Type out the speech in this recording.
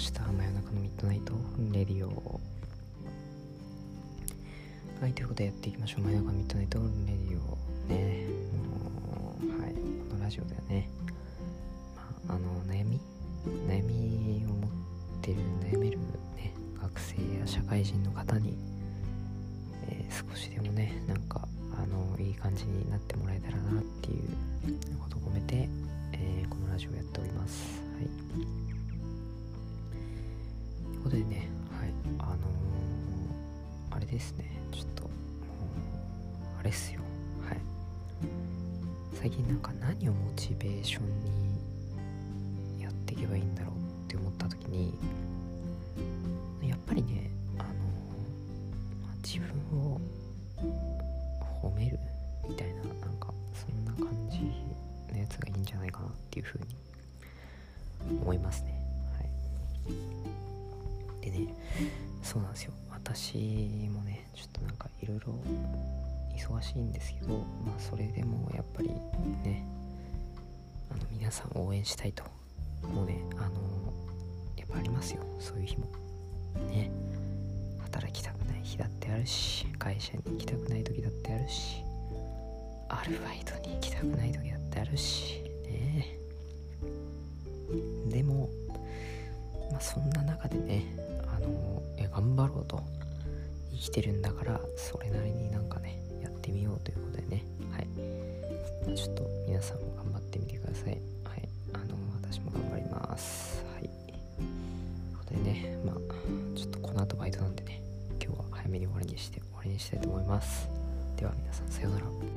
した真夜中の Midnight Radio。はいということでやっていきましょう。真夜中 Midnight Radio。ねはいこのラジオではね、まあ、あの悩み？悩みを持ってる悩めるね学生や社会人の方に、えー、少しでもねなんかあのいい感じになってもらえたらなっていうことを込めてでね、はい。あのーあれですね、ちょっと、もう、あれっすよ。はい。最近なんか何をモチベーションにやっていけばいいんだろうって思った時に、やっぱりね、あのーま自分を褒めるみたいな、なんか、そんな感じのやつがいいんじゃないかなっていうふうに思いますね。はい。でね、そうなんですよ。私もね、ちょっとなんかいろいろ忙しいんですけど、まあそれでもやっぱりね、あの皆さん応援したいと。もうね、あのやっぱありますよ。そういう日も。ね。働きたくない日だってあるし、会社に行きたくない時だってあるし、アルバイトに行きたくない時だってあるし、そんな中でね、あのいや頑張ろうと。生きてるんだからそれなりになんかねやってみようということでね。はい、ちょっと皆さんも頑張ってみてください。はい。あの私も頑張ります。はい。ということでねまあちょっとこの後バイトなんでね今日は早めに終わりにして終わりにしたいと思います。では皆さんさようなら。